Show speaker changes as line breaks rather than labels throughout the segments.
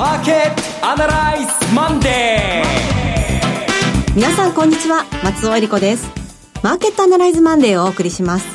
マーケットアナライズマンデ
ー皆さんこんにちは。松尾英里子です。マーケットアナライズマンデーをお送りします。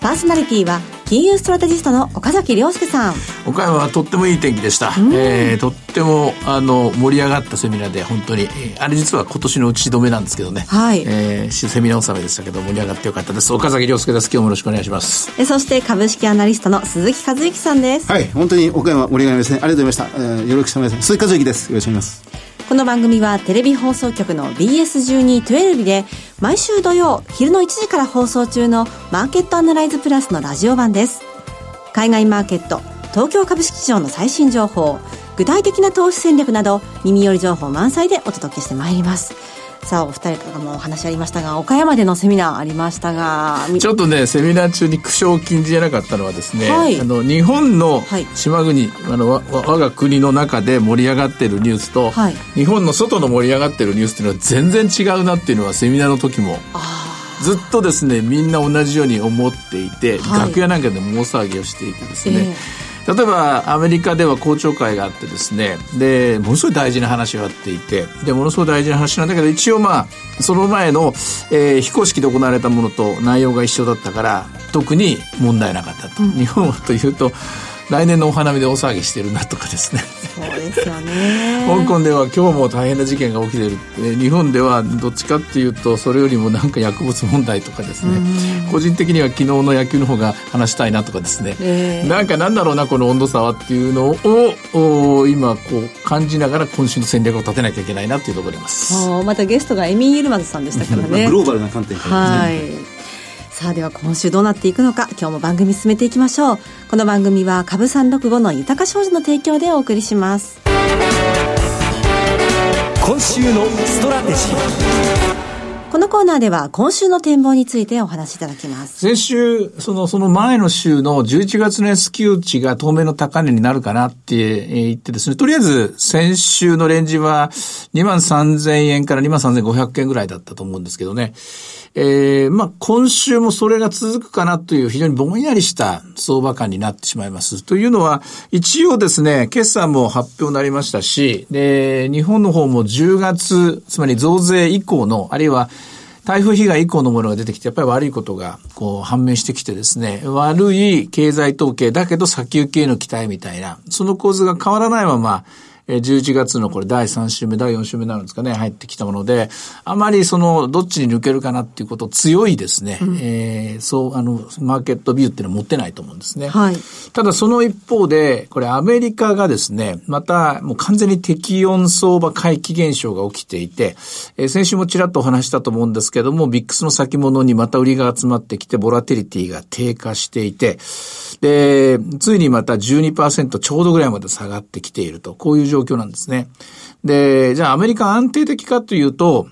パーソナリティは金融ストラテジストの岡崎良介さん。
岡山はとってもいい天気でした、うん、えー、とってもあの盛り上がったセミナーで本当に、えー、あれ実は今年の打ち止めなんですけどね、はい。えー、セミナー納めでしたけど盛り上がってよかったです。岡崎良介です。今日もよろしくお願いします。
えそして株式アナリストの鈴木一之さんです。
はい。本当に岡山盛り上がりですね。ありがとうございました、えー、よろしくお願いします。鈴木和之です。よろしくお願いします
この番組はテレビ放送局の BS1212 で毎週土曜昼の1時から放送中のマーケットアナライズプラスのラジオ版です。海外マーケット、東京株式市場の最新情報、具体的な投資戦略など耳寄り情報満載でお届けしてまいります。さあお二人からもお話ありましたが岡山でのセミナーありましたが
ちょっとねセミナー中に苦笑を禁じなかったのはですね、はい、あの日本の島国、はい、あの我が国の中で盛り上がってるニュースと、はい、日本の外の盛り上がってるニュースっていうのは全然違うなっていうのはセミナーの時もずっとですねみんな同じように思っていて、楽屋なんかでも大騒ぎをしていてですね、えー例えばアメリカでは公聴会があってですねでものすごい大事な話があっていてでものすごい大事な話なんだけど一応まあその前の、えー、非公式で行われたものと内容が一緒だったから特に問題なかったと、うん、日本はというと来年のお花見で大騒ぎしてるなとかですね。
そうですよね。
香港では今日も大変な事件が起きてる。日本ではどっちかっていうとそれよりもなんか薬物問題とかですね。個人的には昨日の野球の方が話したいなとかですね、えー、なんかなんだろうなこの温度差はっていうのを今こう感じながら今週の戦略を立てなきゃいけないなっていうところにいます。
またゲストがエミー・ユルマズさんでしたからね。
グローバルな観点からですね、
はいさあでは今週どうなっていくのか今日も番組進めていきましょう。この番組は株三六五の豊か商事の提供でお送りします。
今週のストラテジー。
このコーナーでは今週の展望についてお話しいただきます。
先週、その、その前の週の11月の S q 値が当面の高値になるかなって言ってですね、とりあえず先週のレンジは2万3000円から2万3500円ぐらいだったと思うんですけどね。えー、まあ、今週もそれが続くかなという非常にぼんやりした相場感になってしまいます。というのは、一応ですね、決算も発表になりましたし、で、日本の方も10月、つまり増税以降の、あるいは台風被害以降のものが出てきて、やっぱり悪いことがこう判明してきてですね、悪い経済統計だけど先行きへの期待みたいな、その構図が変わらないまま、11月のこれ第3週目、第4週目になるんですかね、入ってきたもので、あまりその、どっちに抜けるかなっていうこと強いですね、うん、えー、そう、あの、マーケットビューっていうのは持ってないと思うんですね。はい。ただその一方で、これアメリカがですね、またもう完全に適温相場回帰現象が起きていて、えー、先週もちらっとお話したと思うんですけども、ビックスの先物にまた売りが集まってきて、ボラティリティが低下していて、で、ついにまた12%ちょうどぐらいまで下がってきていると、こういう状況なんですね。で、じゃあアメリカ安定的かというと、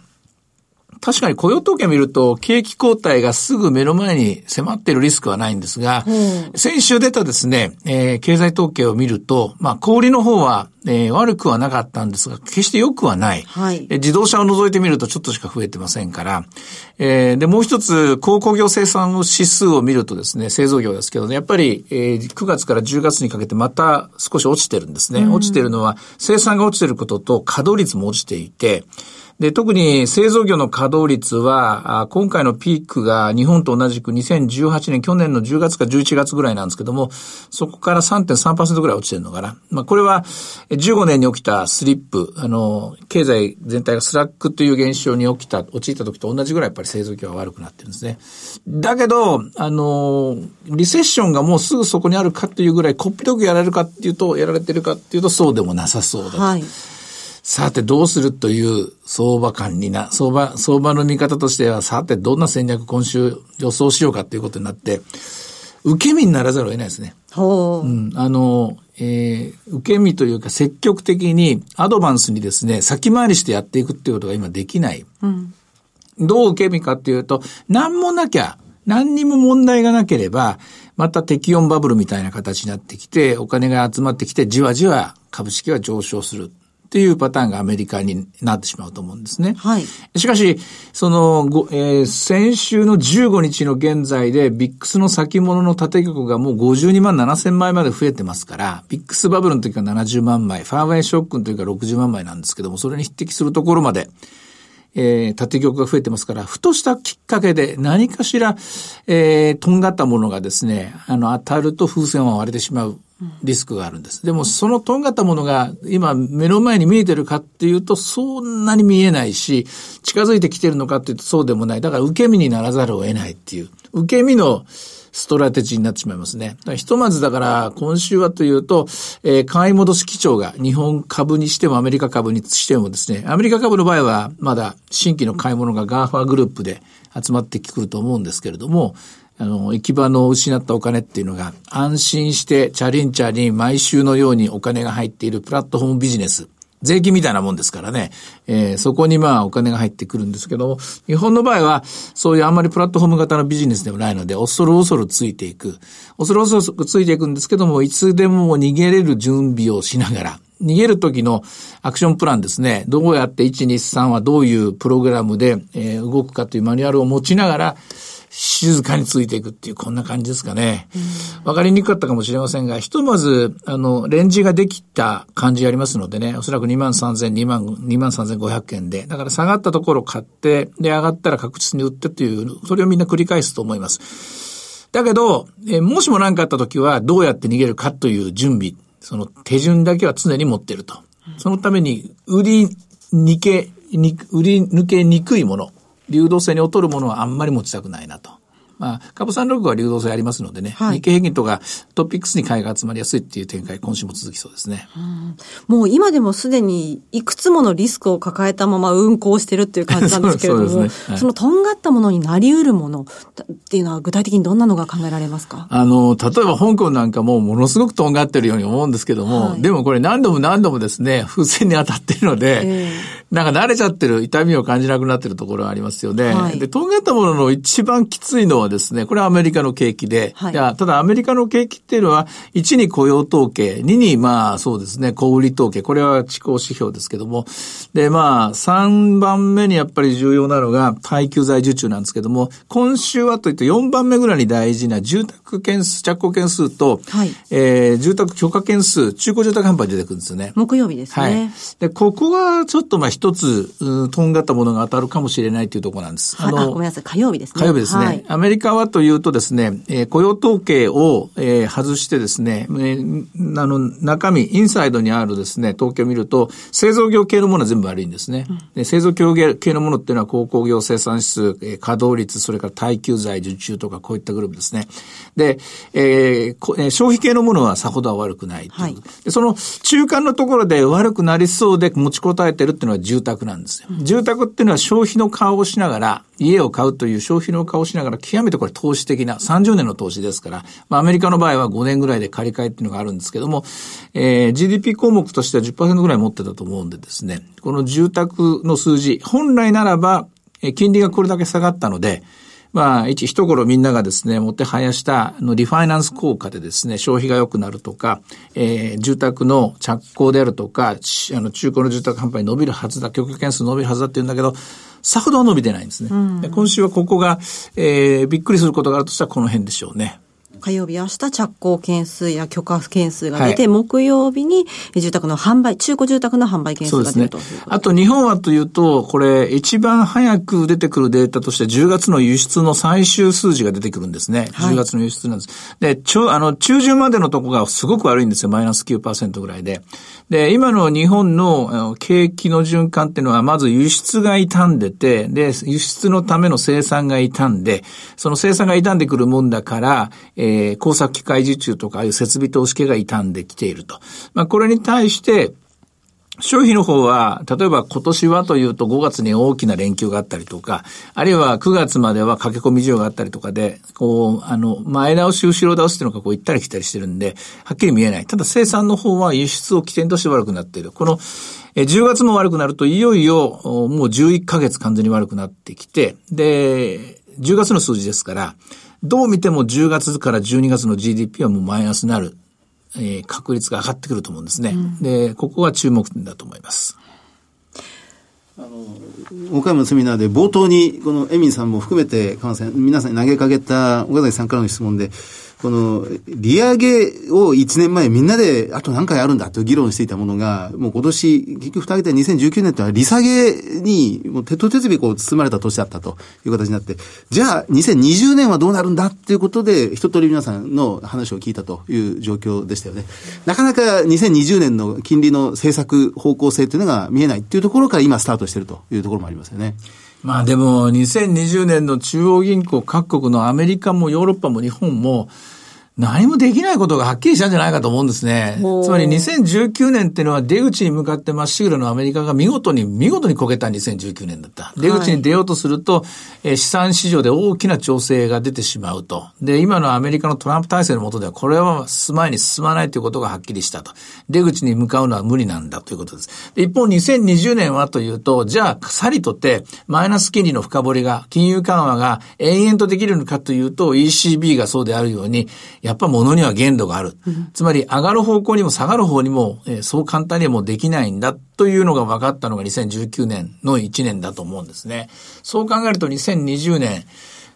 確かに雇用統計見ると、景気後退がすぐ目の前に迫っているリスクはないんですが、うん、先週出たですね、えー、経済統計を見ると、まあ、小売の方は、えー、悪くはなかったんですが、決して良くはない。はい、自動車を除いてみるとちょっとしか増えてませんから、えー、で、もう一つ、鉱工業生産指数を見るとですね、製造業ですけどね、やっぱり、えー、9月から10月にかけてまた少し落ちてるんですね。うん、落ちてるのは、生産が落ちてることと稼働率も落ちていて、で、特に製造業の稼働率は、今回のピークが日本と同じく2018年、去年の10月か11月ぐらいなんですけども、そこから3.3%ぐらい落ちてるのかな。まあ、これは15年に起きたスリップ、あの、経済全体がスラックという現象に起きた、陥った時と同じぐらいやっぱり製造業は悪くなってるんですね。だけど、あの、リセッションがもうすぐそこにあるかっていうぐらい、こっぴどくやられるかっていうと、やられてるかっていうと、そうでもなさそうだと。はいさてどうするという相場感にな、相場、相場の見方としては、さてどんな戦略今週予想しようかということになって、受け身にならざるを得ないですね。ほう。うん。あの、えー、受け身というか積極的にアドバンスにですね、先回りしてやっていくっていうことが今できない。うん、どう受け身かっていうと、何もなきゃ、何にも問題がなければ、また適温バブルみたいな形になってきて、お金が集まってきて、じわじわ株式は上昇する。っっていうパターンがアメリカになってしまうと思うんですね。
はい。
しかし、その、ごえー先週の15日の現在で、ビックスの先物の縦局がもう52万7千枚まで増えてますから、ビックスバブルの時は70万枚、ファーウェイショックの時は60万枚なんですけども、それに匹敵するところまで、えー、建玉が増えてますから、ふとしたきっかけで何かしら、えー、とんがったものがですね、あの、当たると風船は割れてしまうリスクがあるんです。でも、そのとんがったものが今目の前に見えてるかっていうと、そんなに見えないし、近づいてきてるのかっていうとそうでもない。だから受け身にならざるを得ないっていう、受け身のストラテジーになってしまいますね。ひとまずだから、今週はというと、えー買い戻し基調が日本株にしてもアメリカ株にしてもですね、アメリカ株の場合はまだ新規の買い物が GAFA グループで集まってくると思うんですけれども、あの、行き場の失ったお金っていうのが安心してチャリンチャリン毎週のようにお金が入っているプラットフォームビジネス。税金みたいなもんですからね。えーそこにまあお金が入ってくるんですけど、日本の場合はそういうあんまりプラットフォーム型のビジネスでもないので、恐る恐るついていく。恐る恐るついていくんですけども、いつでも逃げれる準備をしながら、逃げる時のアクションプランですね。どうやって1、2、3はどういうプログラムで、えー動くかというマニュアルを持ちながら、静かについていくっていう、こんな感じですかね。わかりにくかったかもしれませんが、ひとまず、あの、レンジができた感じがありますのでね、おそらく2万3000、2万、2万3500円で、だから下がったところ買って、で、上がったら確実に売ってという、それをみんな繰り返すと思います。だけど、えもしも何かあった時はどうやって逃げるかという準備、その手順だけは常に持ってると。そのために、売り抜け、に売り抜けにくいもの、流動性に劣るものはあんまり持ちたくないなと。まあ、株三六は流動性ありますのでね、
はい。
日経平均とかトピックスに買いが集まりやすいっていう展開、今週も続きそうですね。
もう今でもすでにいくつものリスクを抱えたまま運行してるっていう感じなんですけれども、
そね。はい。
のとんがったものになり得るものっていうのは具体的にどんなのが考えられますか？
あの、例えば香港なんかもものすごくとんがってるように思うんですけども、
はい。
でもこれ何度も何度もですね、風船に当たってるので、
え
なんか慣れちゃってる、痛みを感じなくなってるところがありますよね。
はい。
で、とんがったものの一番きついのはですね、これはアメリカの景気で、
はい
ただアメリカの景気っていうのは、1に雇用統計、2にまあそうですね、小売統計、これは地高指標ですけども、でまあ3番目にやっぱり重要なのが耐久財受注なんですけども、今週はというと4番目ぐらいに大事な住宅件数、着工件数と、
はい
えー住宅許可件数、中古住宅販売出てくるんですよね。
木曜日です
はい
ね。。
で、ここがちょっとまあ一つ、うんとんがったものが当たるかもしれないというところなんです。
はいあ、ごめんなさい。火曜日ですね。
火曜日ですね。
はい
アメリカはというとですね、えー雇用統計を、えー外してですね、えーあの、中身、インサイドにあるですね、統計を見ると、製造業系のものは全部悪いんですね。で製造業系のものっていうのは、鉱工業生産指数、えー稼働率、それから耐久財受注とか、こういったグループですね。で、えーこえー消費系のものはさほどは悪くないという
はい
で、その中間のところで悪くなりそうで持ちこたえてるっていうのは住宅なんですよ。住宅っていうのは消費の顔をしながら、家を買うという消費の顔をしながら、極めてこれ投資的な30年の投資ですから、まあアメリカの場合は5年ぐらいで借り換えっていうのがあるんですけども、えー GDP 項目としては10%ぐらい持ってたと思うんでですね、この住宅の数字、本来ならば、え金利がこれだけ下がったので、まあ、一、一頃みんながですね、もてはやした、の、リファイナンス効果でですね、消費が良くなるとか、えー住宅の着工であるとか、あの、中古の住宅販売伸びるはずだ、供給件数伸びるはずだって言うんだけど、さほどは伸びてないんですね。で今週はここが、えーびっくりすることがあるとしたらこの辺でしょうね。
火曜日、明日着工件数や許可件数が出て、
はい
木曜日に住宅の販売、中古住宅の販売件数が出るということ。で。
あと日本はというと、これ一番早く出てくるデータとして10月の輸出の最終数字が出てくるんですね。
はい
10月の輸出なんです。で、ちょ、あの、中旬までのとこがすごく悪いんですよ。マイナス9%ぐらいで。で、今の日本の景気の循環っていうのは、まず輸出が傷んでて、で、輸出のための生産が傷んで、その生産が傷んでくるもんだから、えー、工作機械受注とか、ああいう設備投資系が傷んできていると。まあ、これに対して、消費の方は、例えば今年はというと5月に大きな連休があったりとか、あるいは9月までは駆け込み需要があったりとかで、こう、あの、前倒し、後ろ倒しっていうのがこう行ったり来たりしてるんで、はっきり見えない。ただ生産の方は輸出を起点として悪くなっている。この、え10月も悪くなると、いよいよ、もう11ヶ月完全に悪くなってきて、で、10月の数字ですから、どう見ても10月から12月の GDP はもうマイナスになる。えー、確率が上がってくると思うんですね。うん、で、ここが注目点だと思います。
あの、岡山のセミナーで冒頭に、このエミンさんも含めて、皆さんに投げかけた岡崎さんからの質問で、この、利上げを1年前みんなであと何回あるんだと議論していたものが、もう今年、結局蓋開けて2019年とは利下げに、もう手と手首こう包まれた年だったという形になって、じゃあ2020年はどうなるんだっていうことで、一通り皆さんの話を聞いたという状況でしたよね。なかなか2020年の金利の政策方向性というのが見えないっていうところから今スタートしているというところもありますよね。
まあでも、2020年の中央銀行各国のアメリカもヨーロッパも日本も、何もできないことがはっきりしたんじゃないかと思うんですね。つまり2019年っていうのは出口に向かってまっしぐらのアメリカが見事に、見事にこけた2019年だった。出口に出ようとすると、はい、え資産市場で大きな調整が出てしまうと。で、今のアメリカのトランプ体制の下では、これは進まいに進まないということがはっきりしたと。出口に向かうのは無理なんだということです。で一方、2020年はというと、じゃあ、さりとって、マイナス金利の深掘りが、金融緩和が延々とできるのかというと、ECB がそうであるように、やっぱ物には限度がある。うん、つまり上がる方向にも下がる方にも、えー、そう簡単にはもうできないんだというのが分かったのが2019年の1年だと思うんですね。そう考えると2020年、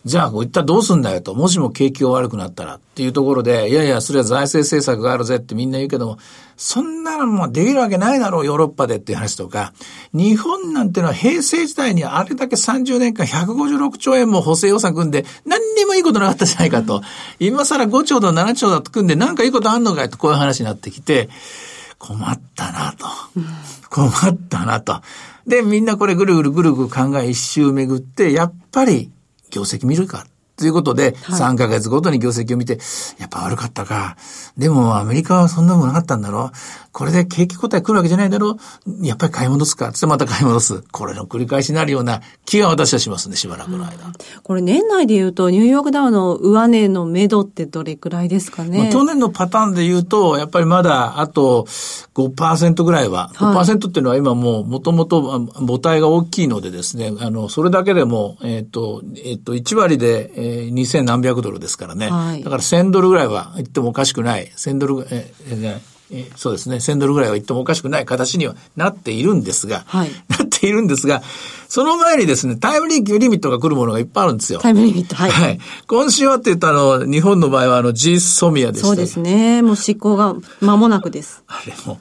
じゃあ、こういったどうすんだよと。もしも景気が悪くなったらっていうところで、いやいや、それは財政政策があるぜってみんな言うけども、そんなのもできるわけないだろう、ヨーロッパでっていう話とか、日本なんてのは平成時代にあれだけ30年間156兆円も補正予算組んで、何にもいいことなかったじゃないかと。今更5兆と7兆だと組んで、なんかいいことあんのかよと、こういう話になってきて、困ったなと。困ったなと。で、みんなこれぐるぐるぐるぐる考え一周巡って、やっぱり業績見るかということで、3ヶ月ごとに業績を見て、やっぱ悪かったか。でもアメリカはそんなもんなかったんだろう。これで景気答え来るわけじゃないだろう。やっぱり買い戻すか。つってまた買い戻す。これの繰り返しになるような気が私はしますね、しばらくの間。うん、
これ年内で言うと、ニューヨークダウの上値の目処ってどれくらいですかね？
去年のパターンで言うと、やっぱりまだあと5%ぐらいは、5%っていうのは今もうもともと母体が大きいのでですね、あの、それだけでも、えっ、ー、と、えっ、ー、と、1割で、えー、2000何百ドルですからね。はい、だから1000ドルぐらいは言ってもおかしくない。1000ドル、えー、えそうですね、1000ドルぐらいは言ってもおかしくない形にはなっているんですが、はい、なっているんですが、その前にですね、タイムリミットが来るものがいっぱいあるんですよ。
タイムリミット、はい。
はい。今週はって言ったあの、日本の場合はあの、ジーソミアでした。
そうですね。もう執行が間もなくです。
あれも、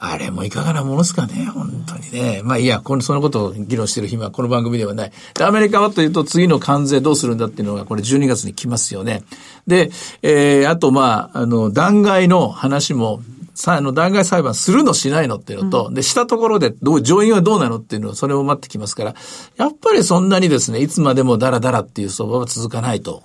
あれもいかがなものですかね、本当にね。まあいいや、この、そのことを議論している暇はこの番組ではない。で、アメリカはというと次の関税どうするんだっていうのがこれ12月に来ますよね。で、えー、あとまあ、あの、弾劾の話も、さあの、弾劾裁判するのしないのっていうのと、うん、で、したところで、どう、上院はどうなのっていうのを、それを待ってきますから、やっぱりそんなにですね、いつまでもダラダラっていう相場は続かないと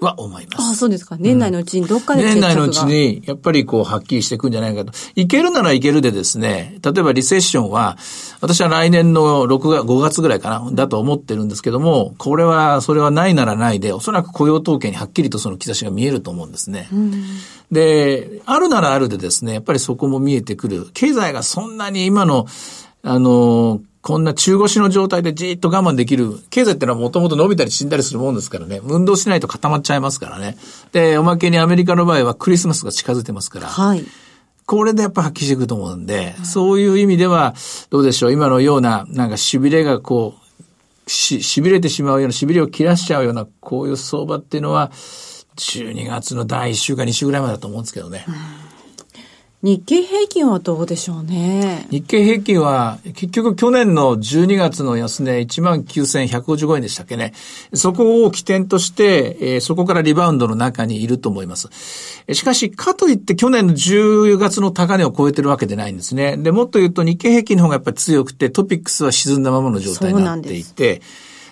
は思います。
ああ、そうですか。年内のうちにどっかで、
うん、年内のうちに、やっぱりこう、はっきりしていくんじゃないかと。いけるならいけるでですね、例えばリセッションは、私は来年の6月、5月ぐらいかな、だと思ってるんですけども、これは、それはないならないで、おそらく雇用統計にはっきりとその兆しが見えると思うんですね。うん、で、あるならあるでですね、やっぱりそこも見えてくる。経済がそんなに今の、あの、こんな中腰の状態でじーっと我慢できる。経済ってのはもともと伸びたり死んだりするもんですからね。運動しないと固まっちゃいますからね。で、おまけにアメリカの場合はクリスマスが近づいてますから。はい。これでやっぱ発揮していくと思うんで、そういう意味では、どうでしょう。今のような、なんか痺れがこう、し、痺れてしまうような、痺れを切らしちゃうような、こういう相場っていうのは、12月の第1週か2週ぐらいまでだと思うんですけどね。うん
日経平均はどうでしょうね。
日経平均は、結局去年の12月の安値19,155円でしたっけね。そこを起点として、えー、そこからリバウンドの中にいると思います。しかし、かといって去年の10月の高値を超えてるわけでないんですね。で、もっと言うと日経平均の方がやっぱり強くて、トピックスは沈んだままの状態になっていて、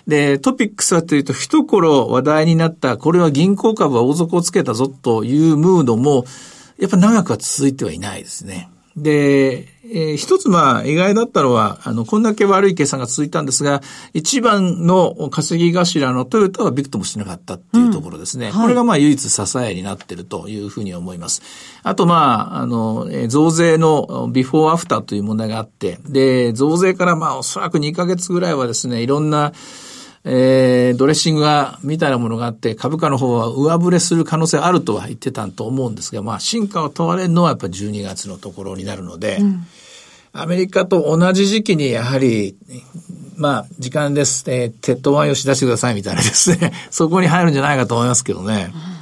で、トピックスはというと、一頃話題になった、これは銀行株は大底をつけたぞというムードも、やっぱ長くは続いてはいないですね。で、えー、一つまあ意外だったのは、あの、こんだけ悪い計算が続いたんですが、一番の稼ぎ頭のトヨタはビクともしなかったっていうところですね。うんはい、これがまあ唯一支えになっているというふうに思います。あとまあ、あの、増税のビフォーアフターという問題があって、で、増税からまあおそらく2ヶ月ぐらいはですね、いろんなえー、ドレッシングが、みたいなものがあって、株価の方は上振れする可能性あるとは言ってたと思うんですが、まあ、進化を問われるのはやっぱ12月のところになるので、うん、アメリカと同じ時期にやはり、まあ、時間です。えー、鉄塔ワインをし出してくださいみたいなですね、そこに入るんじゃないかと思いますけどね。うん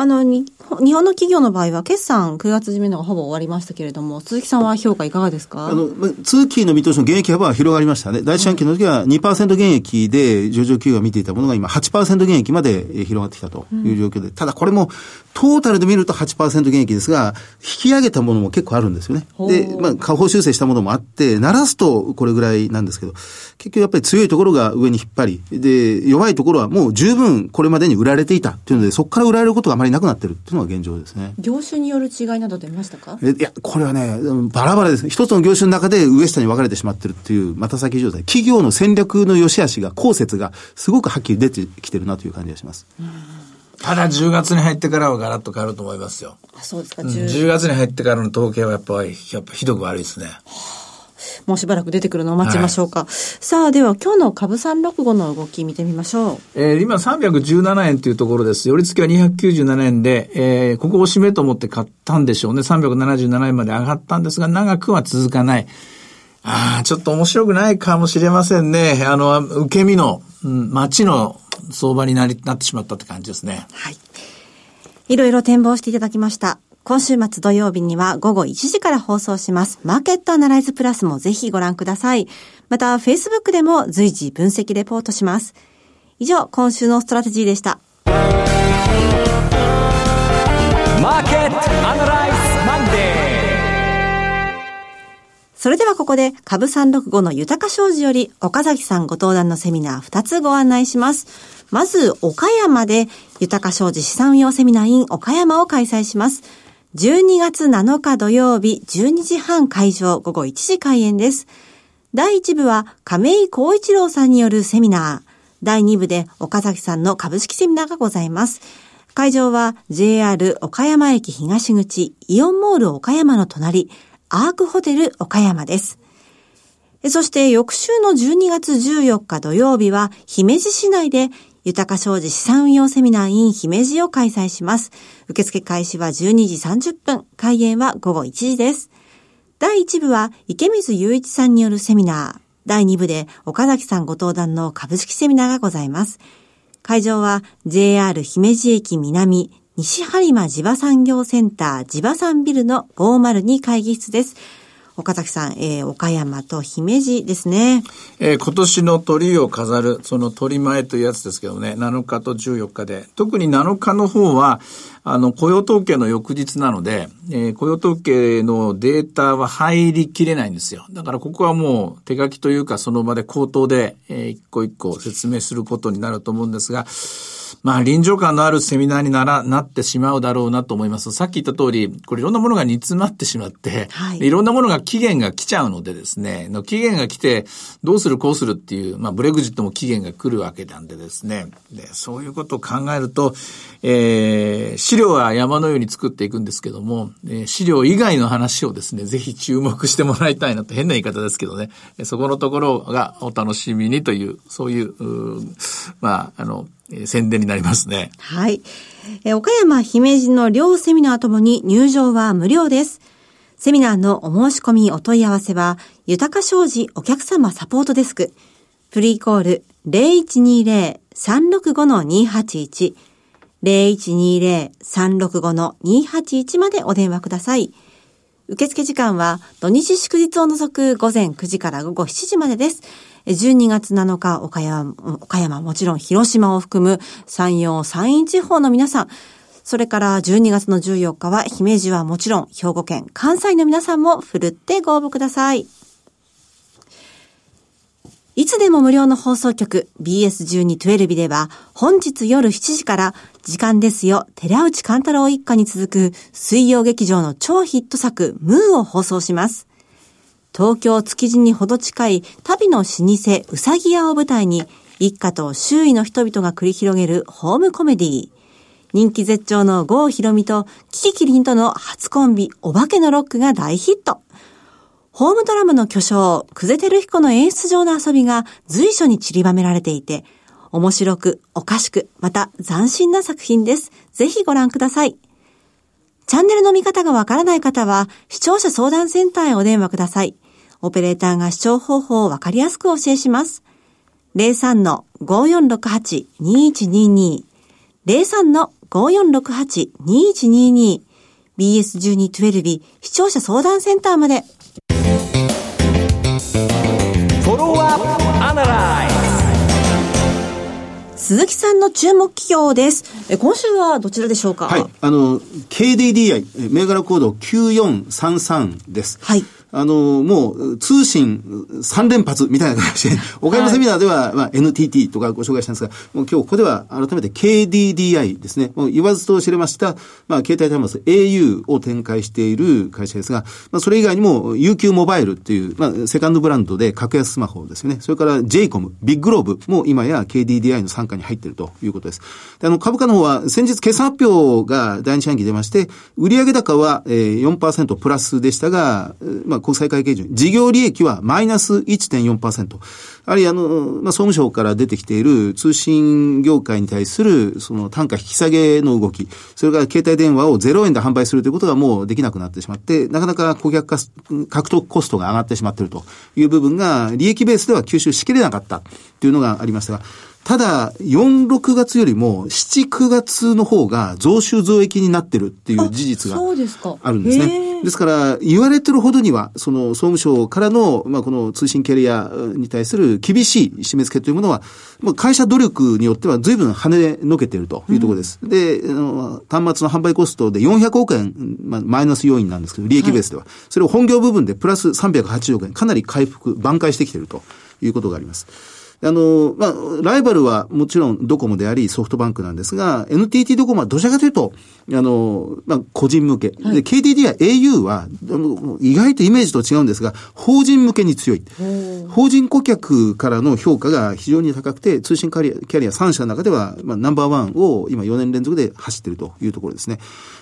あの、日本の企業の場合は、決算9月締めのがほぼ終わりましたけれども、鈴木さんは評価いかがですか？
あの、通期の見通しの減益幅は広がりましたね。第一四半期の時は2%減益で上場企業が見ていたものが今8%減益まで広がってきたという状況で、うん、ただこれもトータルで見ると8%減益ですが、引き上げたものも結構あるんですよね。で、まあ、下方修正したものもあって、鳴らすとこれぐらいなんですけど、結局やっぱり強いところが上に引っ張り、で、弱いところはもう十分これまでに売られていたっていうので、そこから売られることがあまりなくなってるっていうのが現状ですね。
業種による違いなど出ましたか？
いや、これはね、バラバラです。一つの業種の中で上下に分かれてしまってるっていう、また先状態。企業の戦略の良し悪しが、後説がすごくはっきり出てきてるなという感じがします。うん
ただ10月に入ってからはガラッと変わると思いますよ。
あそうですか、
うん、10月に入ってからの統計はやっぱり、やっぱひどく悪いですね。
もうしばらく出てくるのを待ちましょうか。はい、さあ、では今日の株365の動き見てみましょう。
えー、今317円というところです。寄り付きは297円で、えー、ここを締めと思って買ったんでしょうね。377円まで上がったんですが、長くは続かない。ああ、ちょっと面白くないかもしれませんね。あの、受け身の、うん、街の相場になり、なってしまったって感じですね。
はい。いろいろ展望していただきました。今週末土曜日には午後1時から放送します。マーケットアナライズプラスもぜひご覧ください。また、Facebook でも随時分析レポートします。以上、今週のストラテジーでした。
マーケットアナライズマンデー
それではここで株365の豊商事より岡崎さんご登壇のセミナー2つご案内します。まず、岡山で、豊か商事資産運用セミナー in 岡山を開催します。12月7日土曜日12時半会場午後1時開演です。第1部は亀井光一郎さんによるセミナー。第2部で岡崎さんの株式セミナーがございます。会場は JR 岡山駅東口イオンモール岡山の隣アークホテル岡山です。そして翌週の12月14日土曜日は姫路市内で豊か商事資産運用セミナー in 姫路を開催します。受付開始は12時30分、開演は午後1時です。第1部は池水雄一さんによるセミナー。第2部で岡崎さんご登壇の株式セミナーがございます。会場は JR 姫路駅南西播磨地場産業センター地場産ビルの502会議室です。岡崎さん、えー、岡山と姫路ですね。
えー、今年の鳥を飾る、その鳥前というやつですけどね、7日と14日で、特に7日の方は、あの、雇用統計の翌日なので、えー、雇用統計のデータは入りきれないんですよ。だからここはもう手書きというかその場で口頭で、えー、一個一個説明することになると思うんですが、まあ、臨場感のあるセミナーになら、なってしまうだろうなと思います。さっき言った通り、これいろんなものが煮詰まってしまって、はい、いろんなものが期限が来ちゃうのでですね、の期限が来て、どうするこうするっていう、まあ、ブレグジットも期限が来るわけなんでですね、でそういうことを考えると、えー、資料は山のように作っていくんですけども、えー、資料以外の話をですね、ぜひ注目してもらいたいなと、変な言い方ですけどね、そこのところがお楽しみにという、そういう、うまあ、あの、えー、宣伝になりますね。
はい。え、岡山姫路の両セミナーともに入場は無料です。セミナーのお申し込みお問い合わせは、豊か商事お客様サポートデスク、プリーコール0120-365-281、0120-365-281までお電話ください。受付時間は土日祝日を除く午前9時から午後7時までです。12月7日、岡山、岡山もちろん広島を含む山陽山陰地方の皆さん、それから12月の14日は姫路はもちろん兵庫県、関西の皆さんもふるってご応募ください。いつでも無料の放送局 BS1212 では本日夜7時から時間ですよ寺内勘太郎一家に続く水曜劇場の超ヒット作ムーを放送します。東京築地にほど近い旅の老舗うさぎ屋を舞台に一家と周囲の人々が繰り広げるホームコメディ人気絶頂の郷ひろみとキキキリンとの初コンビお化けのロックが大ヒット。ホームドラマの巨匠、久世照彦の演出上の遊びが随所に散りばめられていて、面白く、おかしく、また斬新な作品です。ぜひご覧ください。チャンネルの見方がわからない方は、視聴者相談センターへお電話ください。オペレーターが視聴方法をわかりやすくお教えします。03-5468-2122 03-5468-2122 BS1212 視聴者相談センターまで。鈴木さんの注目企業です。え今週はどちらでしょうか？
はい。あの、KDDI、銘柄コード9433です。
はい。
あの、もう、通信3連発みたいな形で、岡山セミナーでは、まあ、NTT とかご紹介したんですが、もう今日ここでは改めて KDDI ですね。もう言わずと知れました、まあ、携帯端末 au を展開している会社ですが、まあ、それ以外にも UQ モバイルっていう、まあ、セカンドブランドで格安スマホですよね。それから JCOM、ビッグローブも今や KDDI の傘下に入っているということです。であの、株価の方は先日決算発表が第二四半期出まして、売上高は、えー、4%プラスでしたが、まあ、国際会計準、事業利益はマイナス1.4%。あるいは、あの、まあ、総務省から出てきている通信業界に対する、その単価引き下げの動き、それから携帯電話を0円で販売するということがもうできなくなってしまって、なかなか顧客、獲得コストが上がってしまっているという部分が、利益ベースでは吸収しきれなかったというのがありましたが、ただ、4、6月よりも7、9月の方が増収増益になってるっていう事実があるんですね。ですから、言われてるほどには、その総務省からの、まあ、この通信キャリアに対する厳しい締め付けというものは、まあ、会社努力によっては随分跳ねのけているというところです。うん、で、端末の販売コストで400億円、まあ、マイナス要因なんですけど、利益ベースでは。はい、それを本業部分でプラス380億円、かなり回復、挽回してきているということがあります。あの、まあ、ライバルはもちろんドコモでありソフトバンクなんですが、NTT ドコモはどちらかというと、あの、まあ、個人向け。はい、で、KDD や au は、意外とイメージと違うんですが、法人向けに強い。法人顧客からの評価が非常に高くて、通信キャリアキャリア3社の中では、まあ、ナンバーワンを今4年連続で走っているというところですね。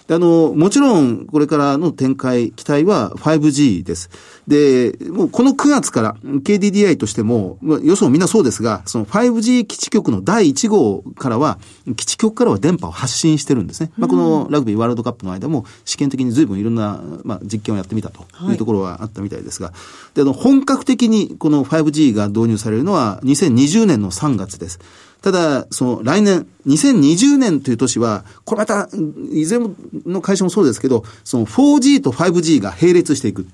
あの、もちろん、これからの展開、期待は 5G です。で、もうこの9月から KDDI としても、予想みんなそうですが、その 5G 基地局の第1号からは、基地局からは電波を発信してるんですね。まあ、このラグビーワールドカップの間も試験的に随分いろんな、まあ、実験をやってみたというところはあったみたいですが、はい、で、あの、本格的にこの 5G が導入されるのは2020年の3月です。ただ、その来年、2020年という年は、これまた、いずれの会社もそうですけど、その 4G と 5G が並列していく。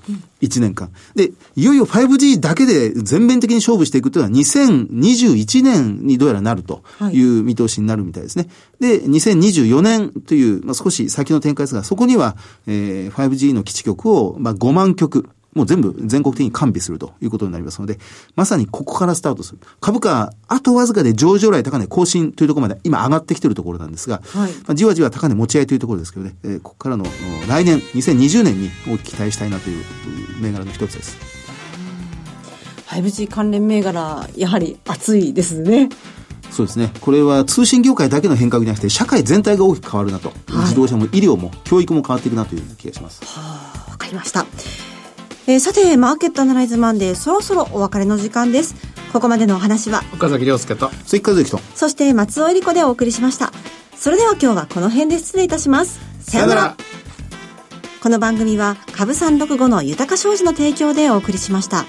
1年間。で、いよいよ 5G だけで全面的に勝負していくというのは2021年にどうやらなるという見通しになるみたいですね。で、2024年という、まあ、少し先の展開ですが、そこには、えー、5G の基地局を、まあ、5万局、もう全部全国的に完備するということになりますので、まさにここからスタートする。株価、あとわずかで上場来高値更新というところまで今上がってきているところなんですが、はい、まあ、じわじわ高値持ち合いというところですけどね、えー、ここからの来年、2020年に大きく期待したいなという銘柄の一つです。
5G 関連銘柄、やはり熱いですね。
そうですね。これは通信業界だけの変革じゃなくて、社会全体が大きく変わるなと。はい、自動車も医療も教育も変わっていくなという気がします。
はあ、わかりました。えー、さて、マーケットアナライズマンデー、そろそろお別れの時間です。ここまでのお話は、
岡崎亮介と、
関和之と、
そして松尾恵里子でお送りしました。それでは今日はこの辺で失礼いたします。
さよなら。
この番組は、株三六五の豊か商事の提供でお送りしました。